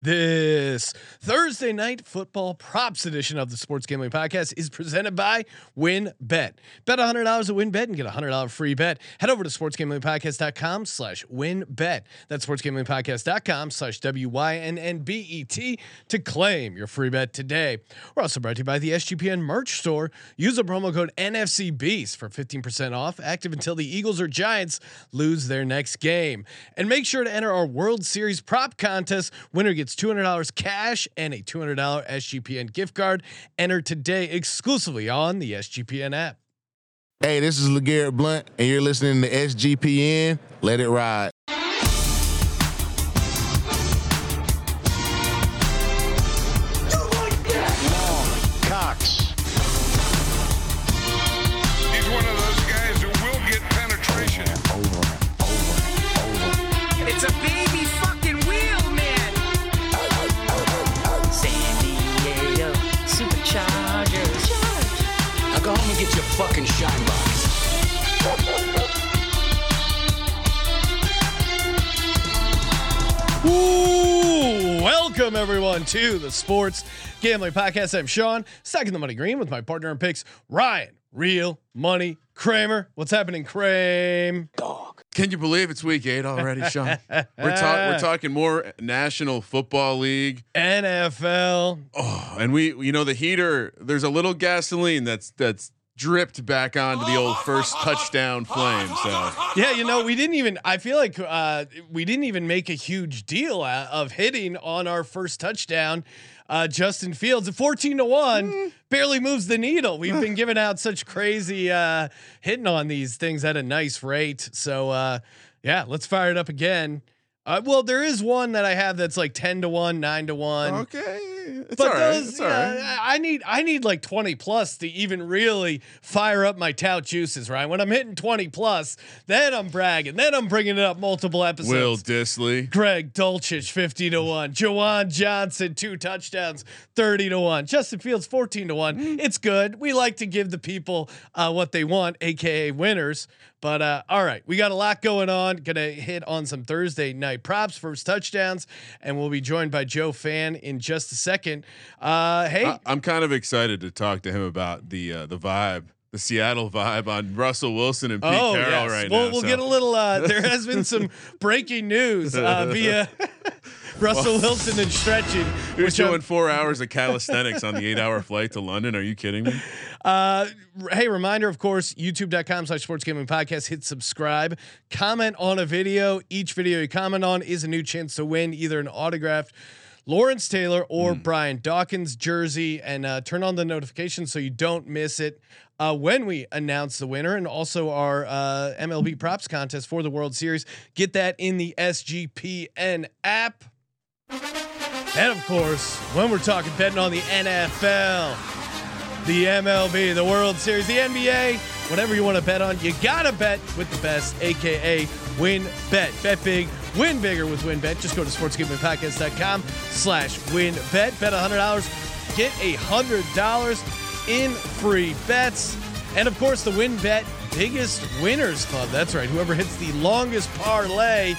This Thursday night football props edition of the Sports Gambling Podcast is presented by WynnBet. Bet $100 at WynnBet and get a $100 free bet. Head over to sportsgamblingpodcast.com slash wynnbet. That's sportsgamblingpodcast.com slash W-Y-N-N-B-E-T to claim your free bet today. We're also brought to you by the SGPN merch store. Use the promo code NFCBeast for 15% off, active until the Eagles or Giants lose their next game. And make sure to enter our World Series prop contest. Winner gets $200 cash and a $200 SGPN gift card. Enter today exclusively on the SGPN app. Hey, this is LeGarrette Blount, and you're listening to SGPN. Let it ride. Fucking shine box. Ooh, welcome everyone to the Sports Gambling Podcast. I'm Sean, second the money green with my partner in picks, Ryan, Real Money Kramer. What's happening, Kramer? Can you believe it's week eight already, Sean? we're, talk- we're talking more National Football League. NFL. Oh, and we, you know, the heater. There's a little gasoline that's that's dripped back onto the old first touchdown flame. So Yeah, you know, we didn't even. I feel like uh, we didn't even make a huge deal out of hitting on our first touchdown. Uh, Justin Fields at fourteen to one barely moves the needle. We've been giving out such crazy uh, hitting on these things at a nice rate. So uh, yeah, let's fire it up again. Uh, well, there is one that I have that's like ten to one, nine to one. okay, it's But right. those, it's yeah, right. I need I need like twenty plus to even really fire up my tout juices. Right when I'm hitting twenty plus, then I'm bragging. Then I'm bringing it up multiple episodes. Will Dissly. Greg Dulcich fifty to one, Juwan Johnson two touchdowns thirty to one, Justin Fields fourteen to one. Mm. It's good. We like to give the people uh, what they want, aka winners. But uh, all right, we got a lot going on. Gonna hit on some Thursday night props, first touchdowns, and we'll be joined by Joe Fann in just a second. Uh, hey, I, I'm kind of excited to talk to him about the uh, the vibe, the Seattle vibe on Russell Wilson and Pete oh Carroll yes, right we'll, now. we'll so- get a little. Uh, there has been some breaking news uh, via Russell Wilson and stretching. You're which I'm- doing four hours of calisthenics on the eight-hour flight to London. Are you kidding me? Uh, hey, reminder, of course, youtube.com slash sports gambling podcast. Hit subscribe, comment on a video. Each video you comment on is a new chance to win either an autographed Lawrence Taylor or Brian Dawkins jersey. And uh, turn on the notifications so you don't miss it uh, when we announce the winner. And also our uh, MLB props contest for the World Series. Get that in the SGPN app. And of course, when we're talking betting on the NFL, the MLB, the World Series, the NBA, whatever you want to bet on, you gotta bet with the best, aka Win Bet. Bet big, win bigger with WynnBet. Just go to sportsgamblingpodcast.com slash win bet. Bet $100, get $100 in free bets. And of course, the WynnBet Biggest Winners Club. That's right. Whoever hits the longest parlay,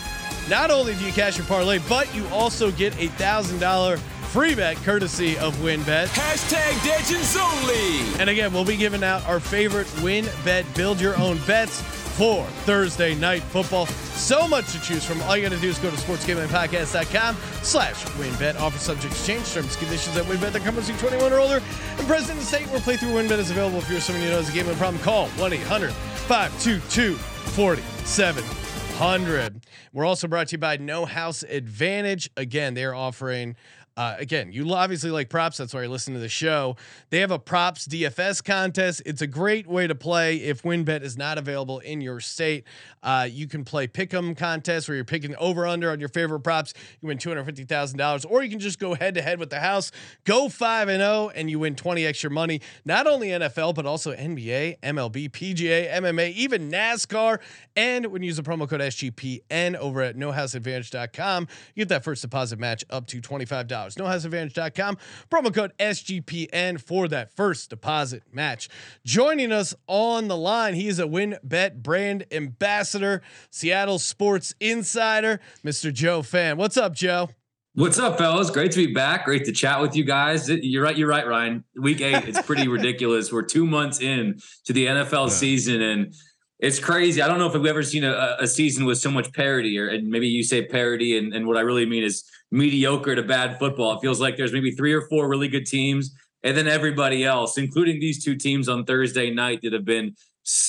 not only do you cash your parlay, but you also get a thousand dollar free bet courtesy of WynnBet. Hashtag Legends Only. And again, we'll be giving out our favorite win bet, build your own bets for Thursday night football. So much to choose from. All you got to do is go to sportsgamblingpodcast.com slash wynnbet. Offer subject to change. Terms conditions at wynnbet.com. Must be 21 or older. And the state where playthrough WynnBet is available. If you're someone you know has a gambling problem, call 1-800-522-4700. We're also brought to you by No House Advantage. Again, they're offering uh, again, you obviously like props. That's why you listen to the show. They have a props DFS contest. It's a great way to play if WynnBet is not available in your state. Uh, you can play pick'em contests where you're picking over under on your favorite props. You win two hundred fifty thousand dollars, or you can just go head to head with the house. Go five and zero, and you win twenty extra money. Not only NFL, but also NBA, MLB, PGA, MMA, even NASCAR. And when you use the promo code SGPN over at NoHouseAdvantage.com, you get that first deposit match up to twenty five dollars. NoHouseAdvantage.com promo code SGPN for that first deposit match. Joining us on the line, he is a WynnBet brand ambassador, Seattle sports insider, Mr. Joe Fann. What's up, Joe? What's up, fellas? Great to be back. Great to chat with you guys. You're right. You're right, Ryan. Week eight, it's pretty ridiculous. We're two months in to the NFL season, and it's crazy. I don't know if we've ever seen a, a season with so much parity, or and maybe you say parity, and, and what I really mean is mediocre to bad football. It feels like there's maybe three or four really good teams, and then everybody else, including these two teams on Thursday night that have been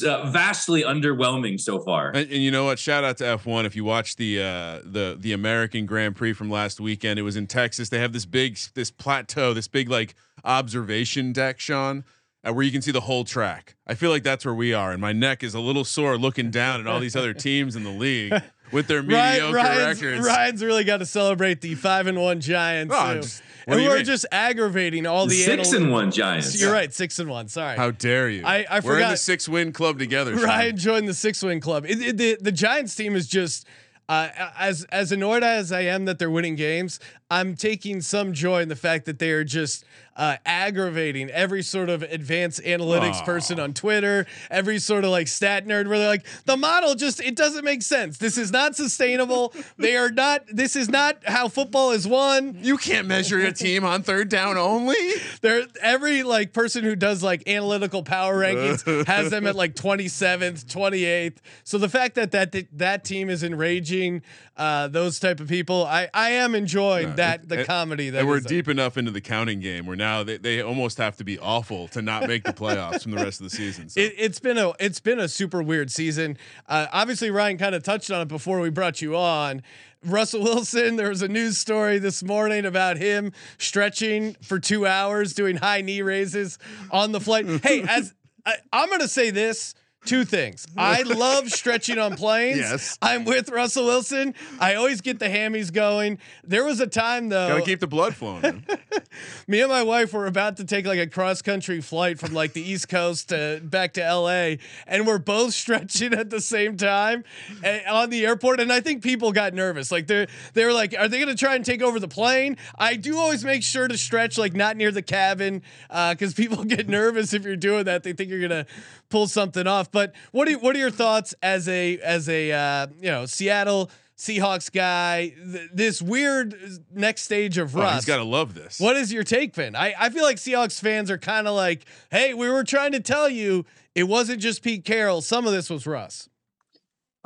uh, vastly underwhelming so far. And, and, you know what? Shout out to F1. If you watch the uh, the the American Grand Prix from last weekend, it was in Texas. They have this big this plateau, this big like observation deck, Sean, uh, where you can see the whole track. I feel like that's where we are, and my neck is a little sore looking down at all these other teams in the league with their mediocre Ryan's, records. Ryan's really got to celebrate the five and one Giants. Oh, just- and what do you we're just aggravating all the Six analy- and one Giants. You're right, six and one. Sorry. How dare you? I- I We're in the six win club together. Sean. Ryan joined the six win club. It, it- the the Giants team is just uh, as as annoyed as I am that they're winning games. I'm taking some joy in the fact that they are just uh, aggravating every sort of advanced analytics person on Twitter, every sort of like stat nerd where they're like, the model just it doesn't make sense. This is not sustainable. they are not. This is not how football is won. You can't measure a team on third down only. There, every like person who does like analytical power rankings has them at like 27th, 28th. So the fact that that that team is enraging uh, those type of people, I I am enjoying that the and- comedy that and we're deep enough into the counting game where now they, they almost have to be awful to not make the playoffs from the rest of the season. So. It, it's been a it's been a super weird season. Uh, obviously, Ryan kind of touched on it before we brought you on. Russell Wilson. There was a news story this morning about him stretching for two hours, doing high knee raises on the flight. Hey, as I, I'm going to say this. Two things. I love stretching on planes. Yes. I'm with Russell Wilson. I always get the hammies going. There was a time though. Gotta keep the blood flowing. me and my wife were about to take like a cross country flight from like the East Coast to back to LA, and we're both stretching at the same time eh, on the airport. And I think people got nervous. Like they're they're like, are they gonna try and take over the plane? I do always make sure to stretch like not near the cabin because people get nervous if you're doing that. They think you're gonna pull something off. But what are what are your thoughts as a as a uh, you know Seattle? Seahawks guy, th- this weird next stage of Oh, Russ. he's got to love this. What is your take, Finn? I, I feel like Seahawks fans are kind of like, hey, we were trying to tell you it wasn't just Pete Carroll. Some of this was Russ.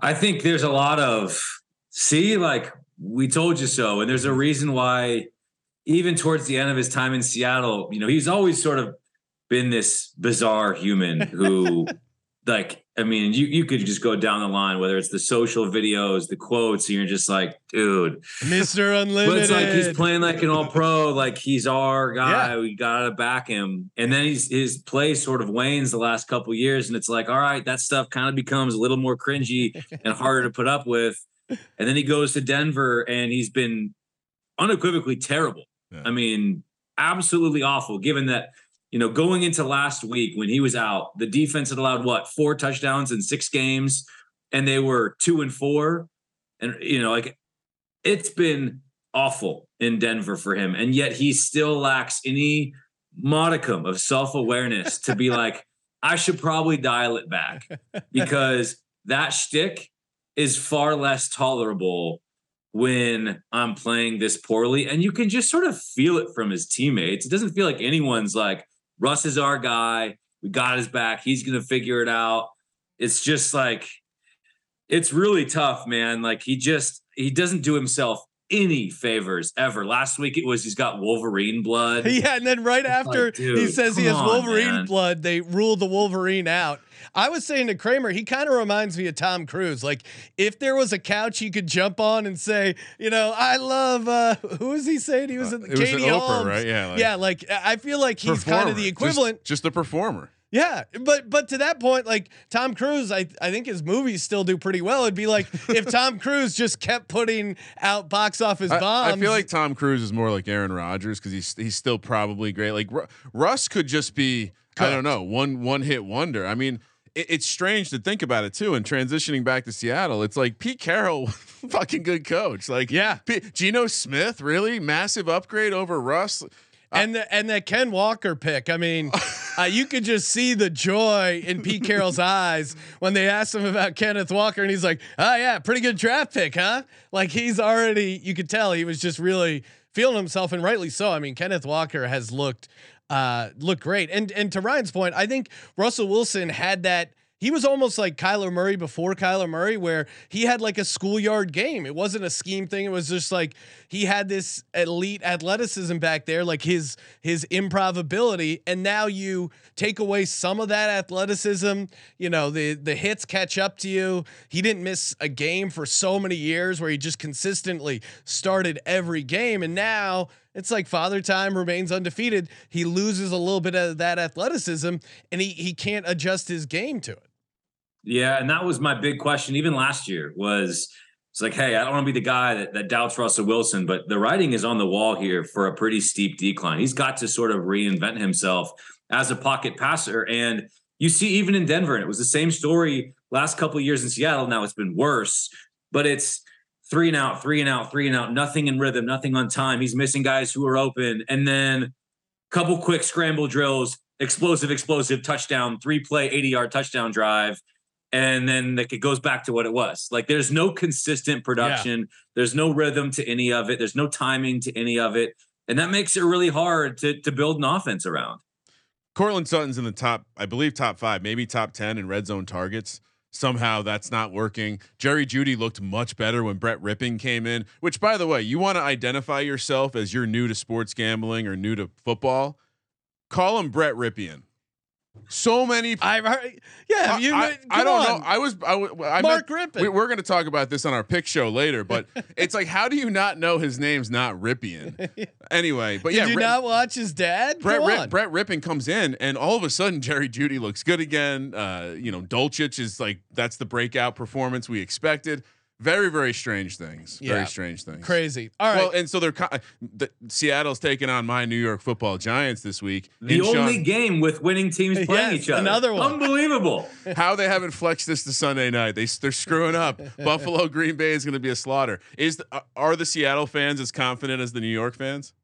I think there's a lot of see, like we told you so, and there's a reason why. Even towards the end of his time in Seattle, you know, he's always sort of been this bizarre human who, like, I mean, you you could just go down the line, whether it's the social videos, the quotes, and you're just like, dude, Mr. Unlimited. but it's like he's playing like an all pro, like he's our guy. Yeah. We gotta back him. And then he's his play sort of wanes the last couple years, and it's like, all right, that stuff kind of becomes a little more cringy and harder to put up with. And then he goes to Denver, and he's been unequivocally terrible. Yeah. I mean, absolutely awful. Given that you know, going into last week when he was out, the defense had allowed what four touchdowns in six games, and they were two and four. And you know, like it's been awful in Denver for him, and yet he still lacks any modicum of self-awareness to be like, I should probably dial it back because that shtick is far less tolerable when I'm playing this poorly. And you can just sort of feel it from his teammates. It doesn't feel like anyone's like, Russ is our guy. We got his back. He's going to figure it out. It's just like, it's really tough, man. Like he just, he doesn't do himself any favors ever. Last week it was he's got Wolverine blood. Yeah, and then right after like, he says he has on, Wolverine man. blood, they rule the Wolverine out. I was saying to Kramer, he kind of reminds me of Tom Cruise. Like if there was a couch he could jump on and say, you know, I love uh who was he saying? He was Uh, in it was Katie Oprah, Holmes. right? Yeah, like- yeah, like I feel like he's kind of the equivalent. Just, just a performer. Yeah, but but to that point, like Tom Cruise, I I think his movies still do pretty well. It'd be like if Tom Cruise just kept putting out box office bombs. I feel like Tom Cruise is more like Aaron Rodgers because he's he's still probably great. Like Ru- Russ could just be I don't know one one hit wonder. I mean, it, it's strange to think about it too. And transitioning back to Seattle, it's like Pete Carroll, fucking good coach. Like Yeah. P- Geno Smith, really massive upgrade over Russ. and the and that Ken Walker pick. I mean, uh, you could just see the joy in Pete Carroll's eyes when they asked him about Kenneth Walker, and he's like, "Oh yeah, pretty good draft pick, huh?" Like he's already. You could tell he was just really feeling himself, and rightly so. I mean, Kenneth Walker has looked uh looked great, and and to Ryan's point, I think Russell Wilson had that he was almost like Kyler Murray before Kyler Murray, where he had like a schoolyard game. It wasn't a scheme thing. It was just like he had this elite athleticism back there, like his his improv ability. And now you take away some of that athleticism. You know, the the hits catch up to you. He didn't miss a game for so many years where he just consistently started every game. And now it's like father time remains undefeated. He loses a little bit of that athleticism and he he can't adjust his game to it. Yeah, and that was my big question even last year was it's like, hey, I don't want to be the guy that, that doubts Russell Wilson, but the writing is on the wall here for a pretty steep decline. He's got to sort of reinvent himself as a pocket passer. And you see, even in Denver, and it was the same story last couple years in Seattle. Now it's been worse, but it's three and out, three and out, three and out, nothing in rhythm, nothing on time. He's missing guys who are open. And then a couple quick scramble drills, explosive, explosive touchdown, three play, 80 yard touchdown drive and then like it goes back to what it was. Like there's no consistent production, yeah. there's no rhythm to any of it, there's no timing to any of it, and that makes it really hard to to build an offense around. Courtland Sutton's in the top, I believe, top five, maybe top ten in red zone targets. Somehow that's not working. Jerry Jeudy looked much better when Brett Rypien came in. Which, by the way, you want to identify yourself as you're new to sports gambling or new to football. Call him Brett Rypien so many. I've heard. Yeah, you. I, I don't on. know. I was. I, I Mark Rypien. We, are going to talk about this on our pick show later, but it's like, how do you not know his name's not Rypien? Anyway, but Did yeah, you not watch his dad? Brett Rip, Brett Rypien comes in, and all of a sudden, Jerry Jeudy looks good again. Uh, you know, Dulcich is like that's the breakout performance we expected. Very, very strange things. Yeah. Very strange things. Crazy. All right. Well, and so they're the, Seattle's taking on my New York Football Giants this week. The only Sean, game with winning teams playing yes, each other. Another one. Unbelievable. How they haven't flexed this to Sunday night. They they're screwing up. Buffalo Green Bay is going to be a slaughter. Is the, are the Seattle fans as confident as the New York fans?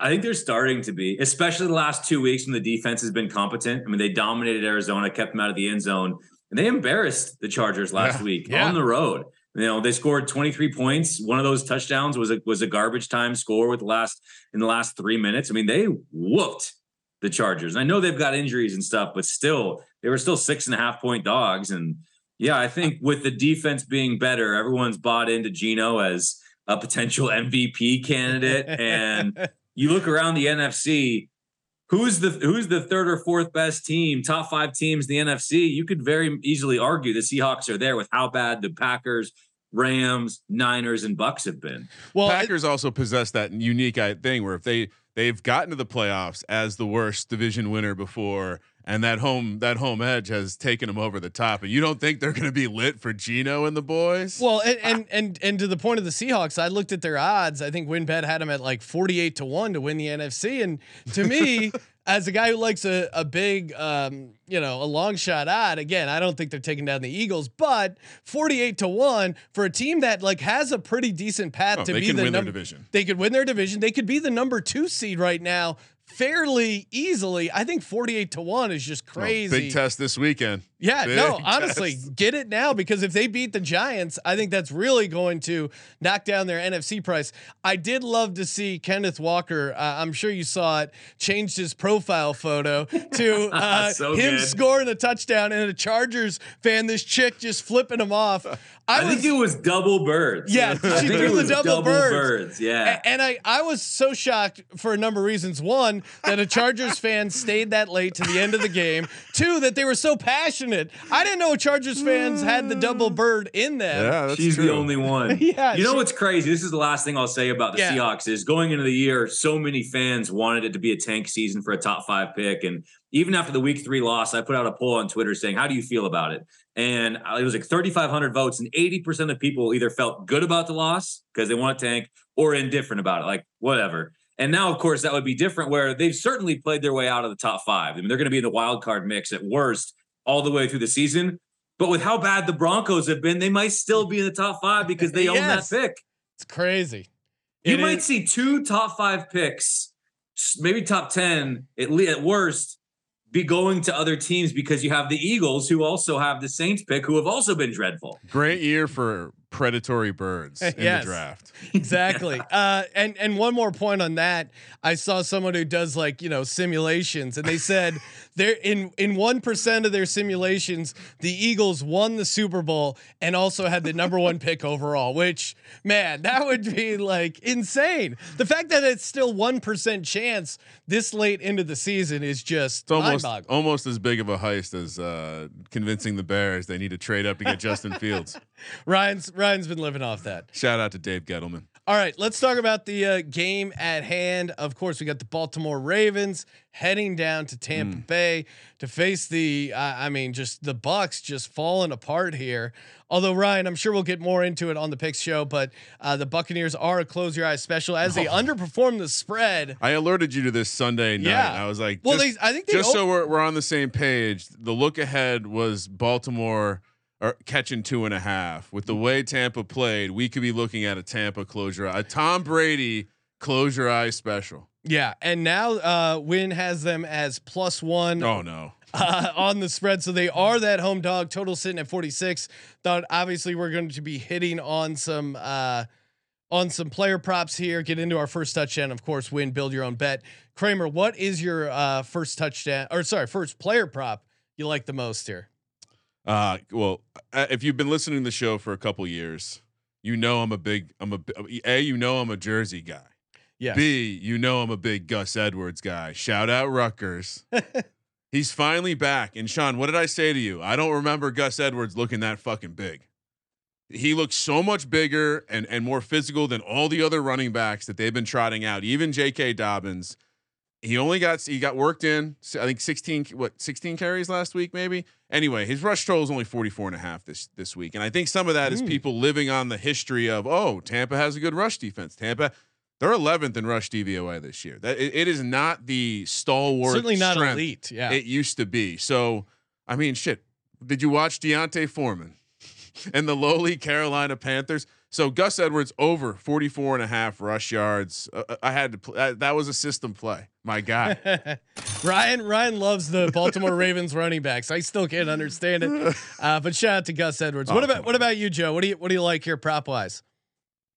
I think they're starting to be, especially the last two weeks when the defense has been competent. I mean, they dominated Arizona, kept them out of the end zone and they embarrassed the Chargers last yeah, week yeah. on the road. You know, they scored 23 points. One of those touchdowns was a was a garbage time score with the last in the last three minutes. I mean, they whooped the Chargers. And I know they've got injuries and stuff, but still, they were still six and a half point dogs. And yeah, I think with the defense being better, everyone's bought into Geno as a potential MVP candidate. And you look around the NFC, who's the who's the third or fourth best team, top five teams in the NFC? You could very easily argue the Seahawks are there with how bad the Packers, Rams, Niners, and Bucks have been. Well, Packers I, also possess that unique uh, thing where if they they've gotten to the playoffs as the worst division winner before and that home that home edge has taken them over the top. And you don't think they're going to be lit for Geno and the boys? Well, and, and and and to the point of the Seahawks, I looked at their odds. I think WynnBET had them at like forty eight to one to win the NFC, and to me. as a guy who likes a, a big, um, you know, a long shot odd, again, I don't think they're taking down the Eagles, but 48 to 1 for a team that like has a pretty decent path oh, to be the number division. They could win their division. They could be the number 2 seed right now fairly easily. I think 48 to 1 is just crazy. Oh, big test this weekend. Yeah, big no, honestly, test. get it now because if they beat the Giants, I think that's really going to knock down their NFC price. I did love to see Kenneth Walker. Uh, I'm sure you saw it. Changed his profile photo to uh, so him good. scoring a touchdown and a Chargers fan. This chick just flipping him off. I, I was, think it was double birds. Yeah, she threw the double, double birds. birds. Yeah, and, and I I was so shocked for a number of reasons. One, that a Chargers fan stayed that late to the end of the game. Two, that they were so passionate. I didn't know Chargers fans had the double mm. bird in them. Yeah, she's true. the only one. yeah, you know she, what's crazy? This is the last thing I'll say about the Yeah. Seahawks is going into the year, so many fans wanted it to be a tank season for a top five pick, and even after the week three loss, I put out a poll on Twitter saying, "How do you feel about it?" And it was like 3,500 votes, and 80% of people either felt good about the loss because they want to tank, or indifferent about it, like whatever. And now, of course, that would be different, where they've certainly played their way out of the top five. I mean, they're going to be in the wild card mix at worst all the way through the season. But with how bad the Broncos have been, they might still be in the top five because they own Yes. that pick. It's crazy. You It might is- see two top five picks maybe top 10 at, le- at worst be going to other teams because you have the Eagles who also have the Saints pick who have also been dreadful. Great year for predatory birds in Yes. the draft. exactly. Uh, and and one more point on that, I saw someone who does like you know simulations, and they said they're in in one percent of their simulations, the Eagles won the Super Bowl and also had the number one pick overall. Which man, that would be like insane. The fact that it's still one percent chance this late into the season is just almost almost as big of a heist as uh, convincing the Bears they need to trade up to get Justin Fields. Ryan's Ryan's been living off that. Shout out to Dave Gettleman. All right, let's talk about the uh, game at hand. Of course, we got the Baltimore Ravens heading down to Tampa Bay to face the. Uh, I mean, just the Bucks just falling apart here. Although Ryan, I'm sure we'll get more into it on the picks show, but uh, the Buccaneers are a close your eyes special as they underperform the spread. I alerted you to this Sunday night. Yeah. I was like, Well, just, they- I think they just op- so we're, we're on the same page. The look ahead was Baltimore or catching two and a half. With the way Tampa played, we could be looking at a Tampa closure, a Tom Brady close your eyes special. Yeah, and now uh, Wynn has them as plus one. Oh no. uh, on the spread. So they are that home dog. Total sitting at 46. Thought obviously we're going to be hitting on some uh, on some player props here. Get into our first touchdown. Of course, Wynn. Build your own bet. Kramer, what is your uh, first touchdown or sorry, first player prop you like the most here? Uh, well, uh, if you've been listening to the show for a couple years, you know I'm a big I'm a a you know I'm a Jersey guy. Yeah. B, you know I'm a big Gus Edwards guy. Shout out Rutgers. He's finally back. And Sean, what did I say to you? I don't remember Gus Edwards looking that fucking big. He looks so much bigger and and more physical than all the other running backs that they've been trotting out. Even J.K. Dobbins. He only got he got worked in. I think 16 what 16 carries last week maybe. Anyway, his rush total is only 44 and a half this this week. And I think some of that is hmm. people living on the history of, "Oh, Tampa has a good rush defense. Tampa they're 11th in rush DVOA this year. That it, it is not the stalwart Certainly not elite. Yeah. it used to be. So, I mean, shit. Did you watch D'Onta Foreman and the lowly Carolina Panthers? So Gus Edwards over 44 and a half rush yards. Uh, I had to pl- that, that was a system play. My guy. Ryan Ryan loves the Baltimore Ravens running backs. I still can't understand it. Uh, but shout out to Gus Edwards. What Oh, about what about you, Joe? What do you what do you like here prop wise?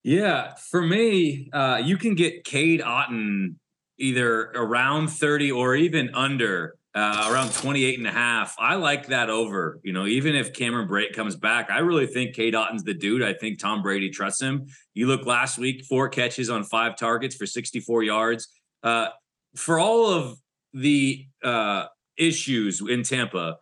Yeah, for me, uh, you can get Cade Otton either around 30 or even under uh, around 28 and a half. I like that over. You know, even if Cameron Brate comes back, I really think Cade Otton's the dude. I think Tom Brady trusts him. You look last week, four catches on five targets for 64 yards. Uh, for all of the uh, issues in Tampa,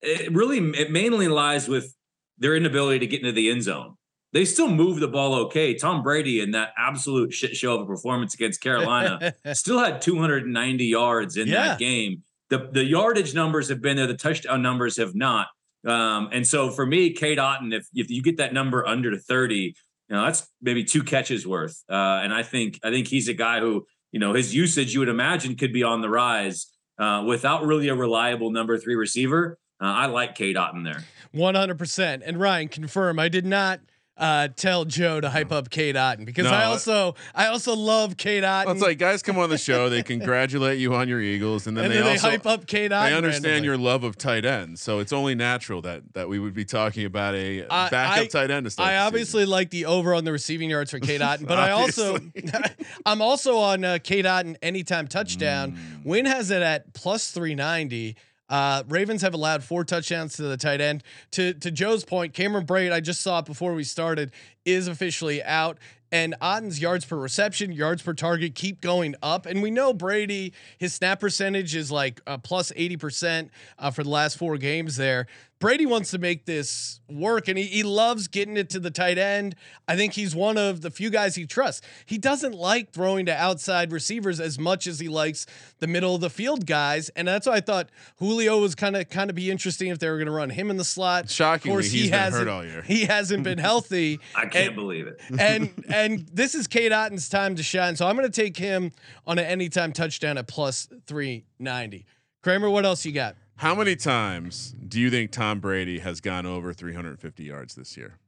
it really it mainly lies with their inability to get into the end zone they still move the ball okay. Tom Brady in that absolute shit show of a performance against Carolina still had 290 yards in Yeah. that game. The the yardage numbers have been there, the touchdown numbers have not. Um, and so for me, Cade Otton, if if you get that number under 30, you know, that's maybe two catches worth. Uh, and I think I think he's a guy who, you know, his usage you would imagine could be on the rise uh, without really a reliable number three receiver. Uh, I like Cade Otton there. One hundred percent. And Ryan, confirm. I did not uh, tell Joe to hype up Cade Otton because No, I also I also love Cade Otton. Well, it's like guys come on the show, they congratulate you on your Eagles, and then and they then they also hype up Cade Otton. they understand randomly. your love of tight ends. So it's only natural that that we would be talking about a I- backup I- tight end. To I obviously like the over on the receiving yards for Cade Otton, but I also I'm also on uh, Cade Otton anytime touchdown. Mm. Wynn has it at plus 390. Uh, Ravens have allowed four touchdowns to the tight end. To to Joe's point, Cameron Brate, I just saw it before we started, is officially out. And Otton's yards per reception, yards per target keep going up. And we know Brady, his snap percentage is like uh, plus 80% uh, for the last four games there. Brady wants to make this work and he, he loves getting it to the tight end. I think he's one of the few guys he trusts. He doesn't like throwing to outside receivers as much as he likes the middle of the field guys. And that's why I thought Julio was kind of kind of be interesting if they were going to run him in the slot. Shockingly, of course, he's he been hasn't, all year. He hasn't been healthy. I can't And- believe it. and and this is Cade Otton's time to shine. So I'm going to take him on an anytime touchdown at plus 390. Kramer, what else you got? How many times do you think Tom Brady has gone over 350 yards this year?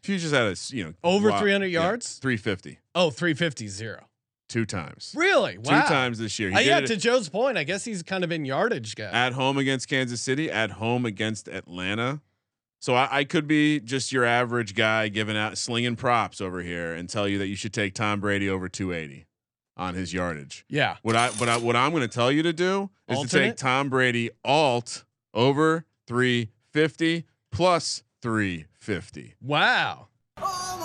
If you just had a you know Over wow, 300 yeah, yards? 350. Oh, 350 zero. two times. Really? Wow. Two times this year. He Uh, yeah, to Joe's point, I guess he's kind of in yardage guy. at home against Kansas City, at home against Atlanta. So I, I could be just your average guy giving out slinging props over here and tell you that you should take Tom Brady over 280 on his yardage. yeah. What I what I what I'm going to tell you to do is to take Tom Brady alt over 350 plus 350. Wow.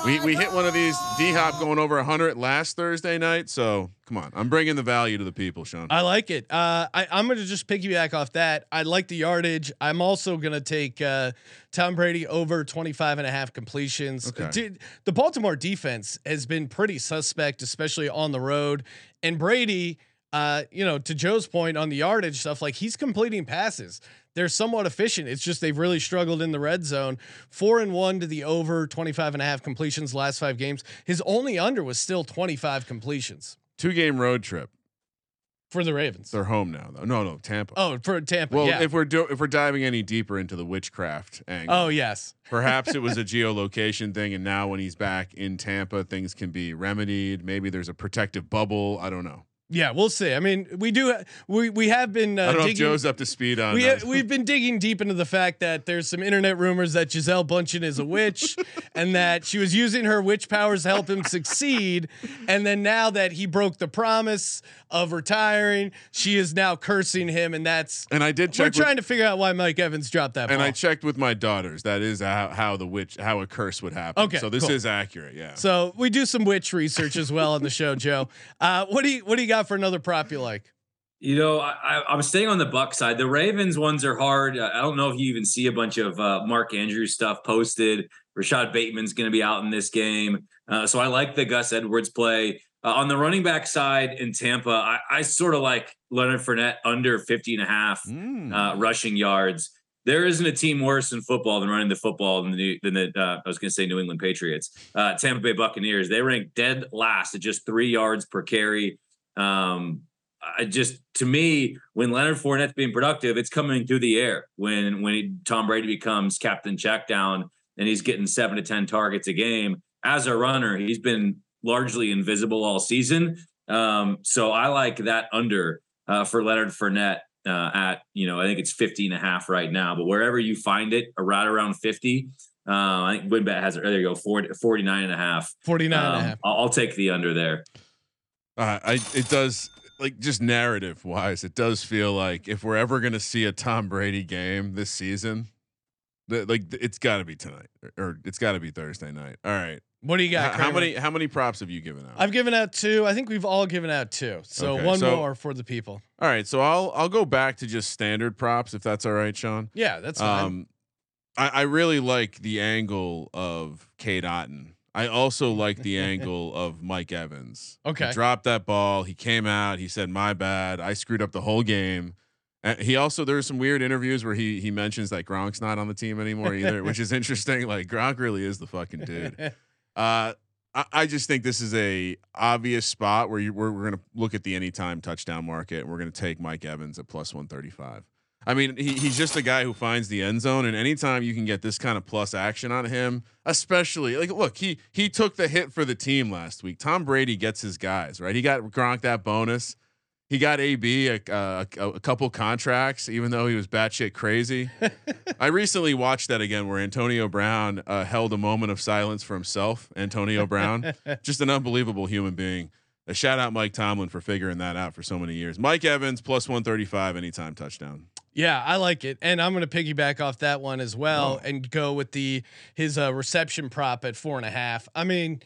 We we hit one of these D Hop going over 100 last Thursday night, so come on. I'm bringing the value to the people, Sean. I like it. Uh, I, I'm going to just piggyback off that. I like the yardage. I'm also going to take uh, Tom Brady over 25 and a half completions. Okay. Dude, the Baltimore defense has been pretty suspect, especially on the road. And Brady, uh, you know, to Joe's point on the yardage stuff, like he's completing passes. They're somewhat efficient. It's just they've really struggled in the red zone. Four and one to the over 25 and a half completions last five games. His only under was still 25 completions Two game road trip. for the Ravens. They're home now though. No, no, Tampa. Oh, for Tampa. well, yeah. if we're do- if we're diving any deeper into the witchcraft angle, oh yes. perhaps it was a geolocation thing, and now when he's back in Tampa, things can be remedied. Maybe there's a protective bubble. I don't know. Yeah, we'll see. I mean, we do. We we have been. Uh, I don't know if Joe's up to speed on. we that. we've been digging deep into the fact that there's some internet rumors that Gisele Bündchen is a witch, and that she was using her witch powers to help him succeed. And then now that he broke the promise of retiring, she is now cursing him, and that's. and I did check. We're check. trying with, to figure out why Mike Evans dropped that and ball. I checked with my daughters. That is how, how the witch, how a curse would happen. Okay, so this cool. is accurate. Yeah. so we do some witch research as well on the show, Joe. Uh, what do you what do you got for another prop you like? You know, I, I- I'm staying on the Buck side. The Ravens ones are hard. I don't know if you even see a bunch of uh, Mark Andrews stuff posted. Rashod Bateman's going to be out in this game, uh, so I like the Gus Edwards play. Uh, on the running back side in Tampa, I, I sort of like Leonard Fournette under 50 and a half Mm. uh, rushing yards. There isn't a team worse in football than running the football than the, than the uh, I was going to say New England Patriots. Uh, Tampa Bay Buccaneers they rank dead last at just three yards per carry. Um, I just to me, when Leonard Fournette's being productive, it's coming through the air. When when he, Tom Brady becomes captain check down and he's getting seven to ten targets a game as a runner, he's been largely invisible all season. Um, so I like that under uh, for Leonard Fournette uh, at you know I think it's 50 and a half right now, but wherever you find it, right around 50. Uh, I think WynnBet has it. There you go, 40, 49 and a half. 49 and a Um, half. I'll, I'll take the under there. Uh, I it does like just narrative wise, it does feel like if we're ever gonna see a Tom Brady game this season, that like it's got to be tonight or, or it's got to be Thursday night. All right, What do you got? H- how many how many props have you given out? I've given out two. I think we've all given out two. So Okay, one so- more for the people. all right, so I'll I'll go back to just standard props if that's all right, Sean. Yeah, that's fine. Um, I, I really like the angle of Cade Otton. I also like the angle of Mike Evans. Okay. He dropped that ball. He came out. He said, "My bad. I screwed up the whole game." And he also there's some weird interviews where he he mentions that Gronk's not on the team anymore either, which is interesting. Like Gronk really is the fucking dude. Uh, I, I just think this is a obvious spot where you, we're, we're going to look at the anytime touchdown market and we're going to take Mike Evans at plus 135. I mean, he, he's just a guy who finds the end zone, and anytime you can get this kind of plus action on him, especially like, look, he he took the hit for the team last week. Tom Brady gets his guys right. He got Gronk that bonus. He got AB a, a, a couple contracts, even though he was batshit crazy. I recently watched that again, where Antonio Brown uh, held a moment of silence for himself. Antonio Brown, just an unbelievable human being. A shout out Mike Tomlin for figuring that out for so many years. Mike Evans plus one thirty five anytime touchdown. Yeah, I like it, and I'm going to piggyback off that one as well, Oh. and go with the his uh, reception prop at four and a half. I mean,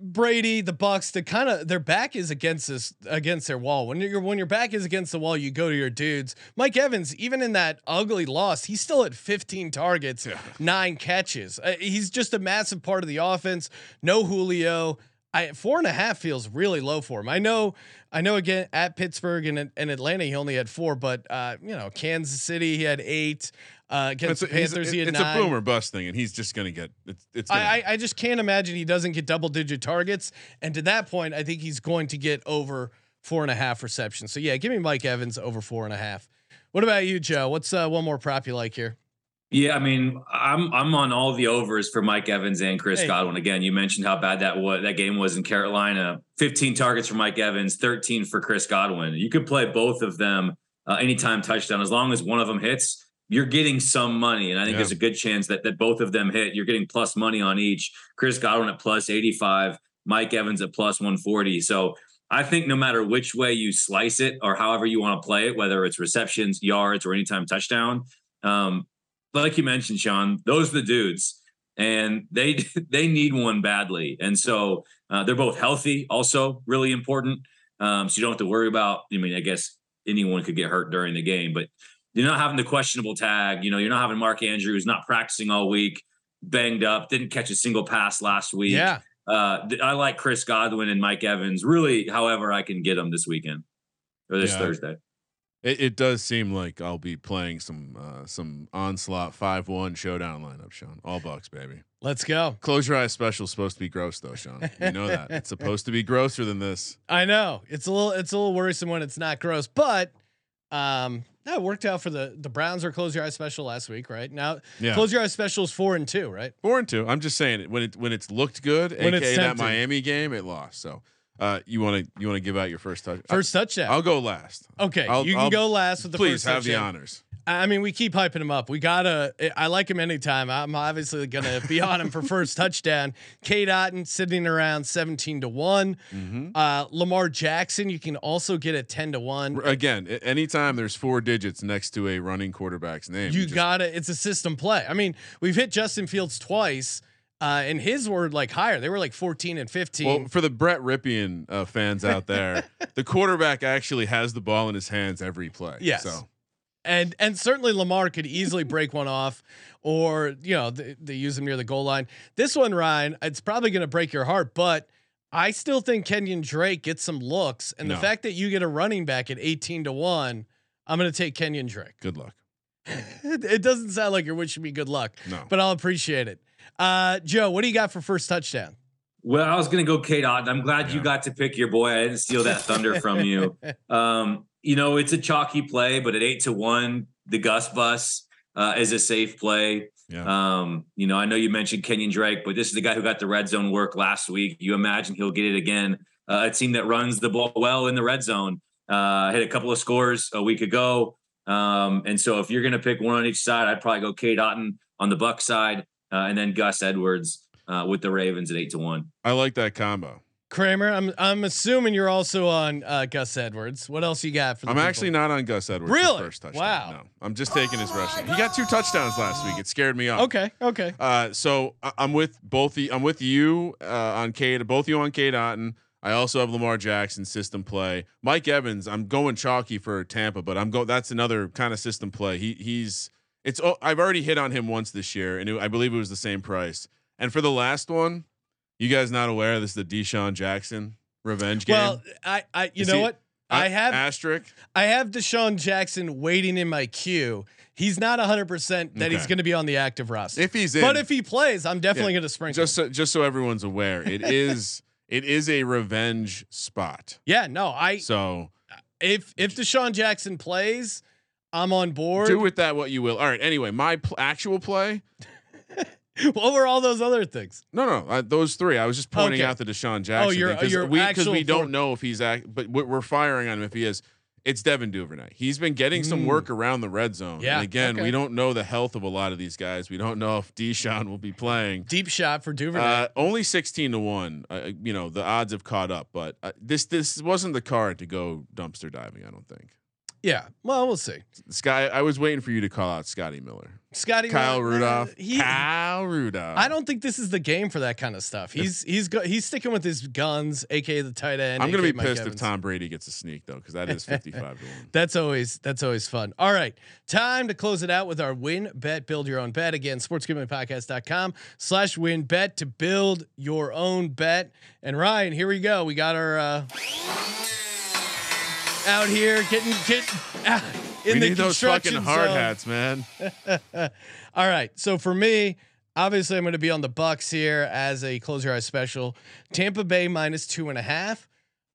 Brady, the Bucks, the kind of their back is against this against their wall. When you're when your back is against the wall, you go to your dudes. Mike Evans, even in that ugly loss, he's still at 15 targets, nine catches. Uh, he's just a massive part of the offense. No Julio. I four and a half feels really low for him. I know, I know. Again, at Pittsburgh and, and Atlanta, he only had four, but uh, you know, Kansas City, he had eight. Uh, against It's, the a, Panthers, he had it's nine. a boomer bust thing, and he's just gonna get it's. it's gonna, I, I I just can't imagine he doesn't get double digit targets. And to that point, I think he's going to get over four and a half receptions. So yeah, give me Mike Evans over four and a half. What about you, Joe? What's uh, one more prop you like here? Yeah, I mean, I'm I'm on all the overs for Mike Evans and Chris Hey. Godwin. Again, you mentioned how bad that was that game was in Carolina. 15 targets for Mike Evans, 13 for Chris Godwin. You could play both of them uh, anytime touchdown as long as one of them hits. You're getting some money, and I think Yeah. there's a good chance that that both of them hit. You're getting plus money on each. Chris Godwin at plus 85, Mike Evans at plus 140. So I think no matter which way you slice it or however you want to play it, whether it's receptions, yards, or anytime touchdown, um, like you mentioned, Sean, those are the dudes, and they they need one badly. And so uh, they're both healthy, also really important. Um, so you don't have to worry about. I mean, I guess anyone could get hurt during the game, but you're not having the questionable tag. You know, you're not having Mark Andrews not practicing all week, banged up, didn't catch a single pass last week. Yeah. Uh, I like Chris Godwin and Mike Evans. Really, however I can get them this weekend or this Yeah. Thursday. It, it does seem like I'll be playing some uh, some onslaught five one showdown lineup, Sean. All bucks, baby. Let's go. Close your eyes special is supposed to be gross though, Sean. You know that it's supposed to be grosser than this. I know it's a little it's a little worrisome when it's not gross, but um, that worked out for the the Browns are close your eyes special last week, right? Now Yeah. close your eyes special is four and two, right? Four and two. I'm just saying it when it when it's looked good, When it's aka that. Miami game, it lost. So uh, you want to you want to give out your first touch? First touchdown. I'll go last. okay, I'll- you can I'll- go last with the Please first have the touchdown. honors. I mean, we keep hyping him up. We gotta. I like him anytime. I'm obviously gonna be on him for first touchdown. Cade Otton sitting around 17 to one. Mm-hmm. Uh, Lamar Jackson, you can also get a 10 to one. Again, anytime there's four digits next to a running quarterback's name, You just- gotta. It's a system play. I mean, we've hit Justin Fields twice, uh, and his were like higher. They were like 14 and 15. Well, for the Brett Rypien uh, fans out there, the quarterback actually has the ball in his hands every play. Yes. So and and certainly Lamar could easily break one off, or you know they, they use him near the goal line. This one, Ryan, it's probably going to break your heart, but I still think Kenyon Drake gets some looks, and No. the fact that you get a running back at eighteen to one, I'm going to take Kenyon Drake. good luck. it, it doesn't sound like you're wishing me good luck, No. but I'll appreciate it. Uh, Joe, what do you got for first touchdown? Well, I was going to go Cade Otton. I'm glad you got to pick your boy. I didn't steal that thunder from you. Um, you know, it's a chalky play, but at eight to one, the Gus bus uh, is a safe play. Yeah. Um, you know, I know you mentioned Kenyon Drake, but this is the guy who got the red zone work last week. You imagine he'll get it again. Uh, a team that runs the ball well in the red zone uh, hit a couple of scores a week ago. Um, and so if you're going to pick one on each side, I'd probably go Cade Otton on the Buck side, uh, and then Gus Edwards uh, with the Ravens at eight to one. I like that combo. Kramer, I'm I'm assuming you're also on uh, Gus Edwards. What else you got for? The I'm people? actually not on Gus Edwards. for Really? First touchdown. Wow. No, I'm just taking his rushing. He got two touchdowns last week. It scared me off. Okay, okay. Uh, so I- I'm with both the I'm with you uh, on Cade, both you on Cade Otton. I also have Lamar Jackson system play. Mike Evans, I'm going chalky for Tampa, but I'm go. That's another kind of system play. He he's it's. oh, I've already hit on him once this year, and it, I believe it was the same price. And for the last one, you guys not aware this is the DeSean Jackson revenge game. Well, I, I, you Is know he- what? I have, asterisk. I have DeSean Jackson waiting in my queue. He's not 100 percent that he's going to be on the active roster. If he's in, but if he plays, I'm definitely Yeah. going to sprinkle. just so, just so everyone's aware, it is it is a revenge spot. yeah, no, I So if if DeSean Jackson plays, I'm on board. do with that what you will. All right. Anyway, my pl- actual play. what were all those other things? No, no, uh, those three. I was just pointing Okay. Oh, out the DeSean Jackson your- thing because your we because we don't know if he's act, but we're, we're firing on him if he is. It's Devin Duvernay. He's been getting some Mm. work around the red zone. Yeah, And again, okay. we don't know the health of a lot of these guys. We don't know if DeSean will be playing. Deep shot for Duvernay. Uh, only sixteen to one. Uh, you know the odds have caught up, but uh, this this wasn't the card to go dumpster diving. I don't think. Yeah, well, we'll see. Sky, I was waiting for you to call out Scotty Miller, Scotty Kyle Miller, uh, Rudolph, he- Kyle Rudolph. I don't think this is the game for that kind of stuff. He's he's go, he's sticking with his guns, aka the tight end. I'm gonna be Mike pissed Evans. if Tom Brady gets a sneak though, because that is 55 to one. That's always that's always fun. All right. Time to close it out with our WynnBet, build your own bet. Again, sportsgamblingpodcast.com slash wynnbet to build your own bet. And Ryan, here we go. We got our uh out here getting get out in we the need those fucking hard zone. hats, man. All right. So for me, obviously I'm going to be on the Bucks here as a close your eyes special. Tampa Bay minus two and a half.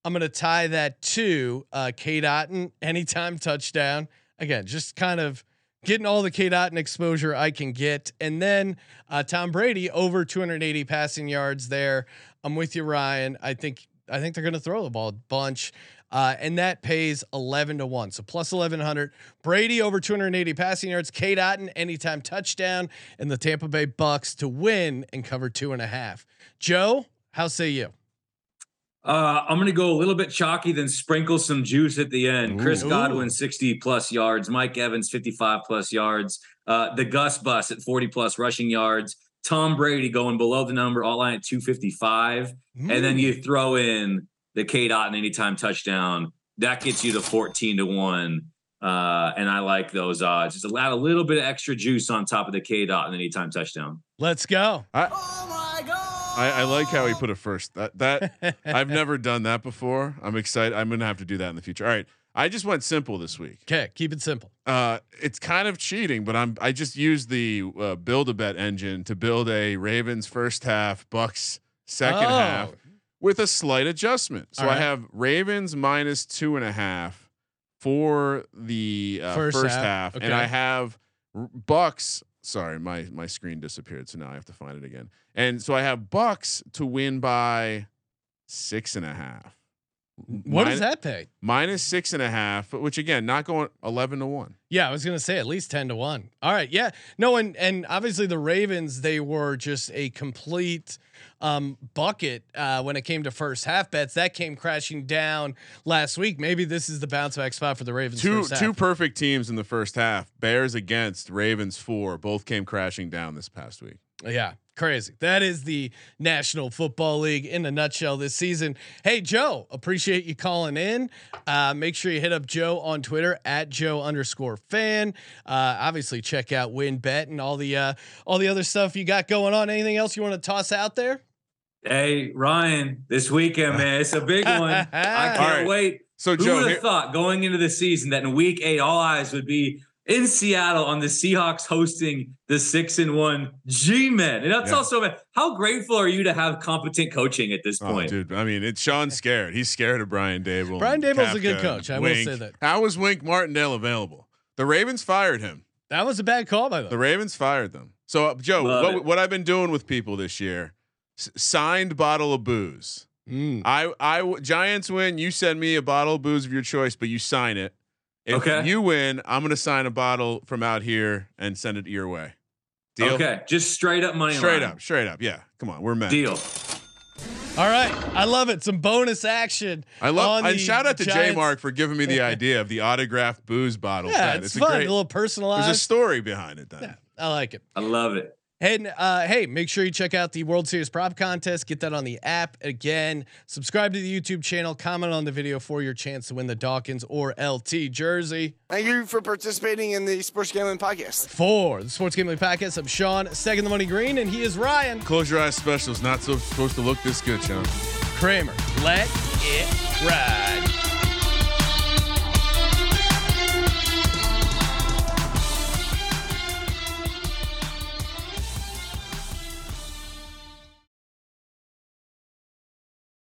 I'm going to tie that to uh, Cade Otton anytime touchdown. Again, just kind of getting all the K Dot exposure I can get. And then uh, Tom Brady over 280 passing yards there. I'm with you, Ryan. I think I think they're going to throw the ball a bunch. Uh, and that pays 11 to 1. So plus 1100. Brady over 280 passing yards. K Dotton anytime touchdown. And the Tampa Bay Bucks to win and cover two and a half. Joe, how say you? Uh, I'm going to go a little bit chalky, then sprinkle some juice at the end. Chris Godwin, 60 plus yards. Mike Evans, 55 plus yards. Uh, the Gus Bus at 40 plus rushing yards. Tom Brady going below the number, all line at 255. And then you throw in the K dot and anytime touchdown. That gets you to 14 to 1. Uh, and I like those odds. Just add a little bit of extra juice on top of the K dot and anytime touchdown. Let's go. I, oh my God. I, I like how he put it first. That that I've never done that before. I'm excited. I'm gonna have to do that in the future. All right. I just went simple this week. Okay, keep it simple. Uh, it's kind of cheating, but I'm I just used the uh, build a bet engine to build a Ravens first half, Bucks second Oh. half with a slight adjustment. So All I have Ravens minus two and a half for the uh, First first, half, half, okay. and I have Bucks. Sorry, my my screen disappeared, so now I have to find it again. And so I have Bucks to win by six and a half. What does that pay? Minus six and a half, which again, not going eleven to one. Yeah, I was gonna say at least ten to one. All right, yeah, no, and and obviously the Ravens they were just a complete um, bucket uh, when it came to first half bets. That came crashing down last week. Maybe this is the bounce back spot for the Ravens. two two perfect teams in the first half. Bears against Ravens four. Both came crashing down this past week. Yeah, crazy. That is the National Football League in a nutshell this season. Hey, Joe, appreciate you calling in. Uh, make sure you hit up Joe on Twitter at Joe underscore Fann. Uh, obviously, check out WynnBet and all the uh, all the other stuff you got going on. Anything else you want to toss out there? Hey, Ryan, this weekend, man, it's a big one. I can't right. wait. So Who Joe, would here- have thought going into the season that in week eight, all eyes would be in Seattle on the Seahawks hosting the six and one G Men? And that's Yeah. also, man, how grateful are you to have competent coaching at this Oh, point? dude. I mean, it's Sean scared. He's scared of Brian Daboll. Brian and Daboll's a good coach. and I will say that. How was Wink Martindale available? The Ravens fired him. That was a bad call by The them. Ravens fired them. So, uh, Joe, Love what, it. what I've been doing with people this year, s- signed bottle of booze. Mm. I, I, w- Giants win. You send me a bottle of booze of your choice, but you sign it. If Okay. you win, I'm gonna sign a bottle from out here and send it your way. Deal? Okay, just straight up money Straight line. up, straight up. Yeah, come on, we're men. Deal. All right, I love it. Some bonus action. I love. on And shout out to J Mark for giving me the idea of the autographed booze bottle. Yeah, bet. it's, a fun. great. a little personalized. There's a story behind it. Then. Yeah, I like it. I love it. And uh, hey, make sure you check out the World Series prop contest. Get that on the app again. Subscribe to the YouTube channel. Comment on the video for your chance to win the Dawkins or LT jersey. Thank you for participating in the Sports Gambling Podcast. For the Sports Gambling Podcast, I'm Sean, second the money green, and he is Ryan Close your eyes. Specials not so supposed to look this good, Sean. Kramer. Let it ride.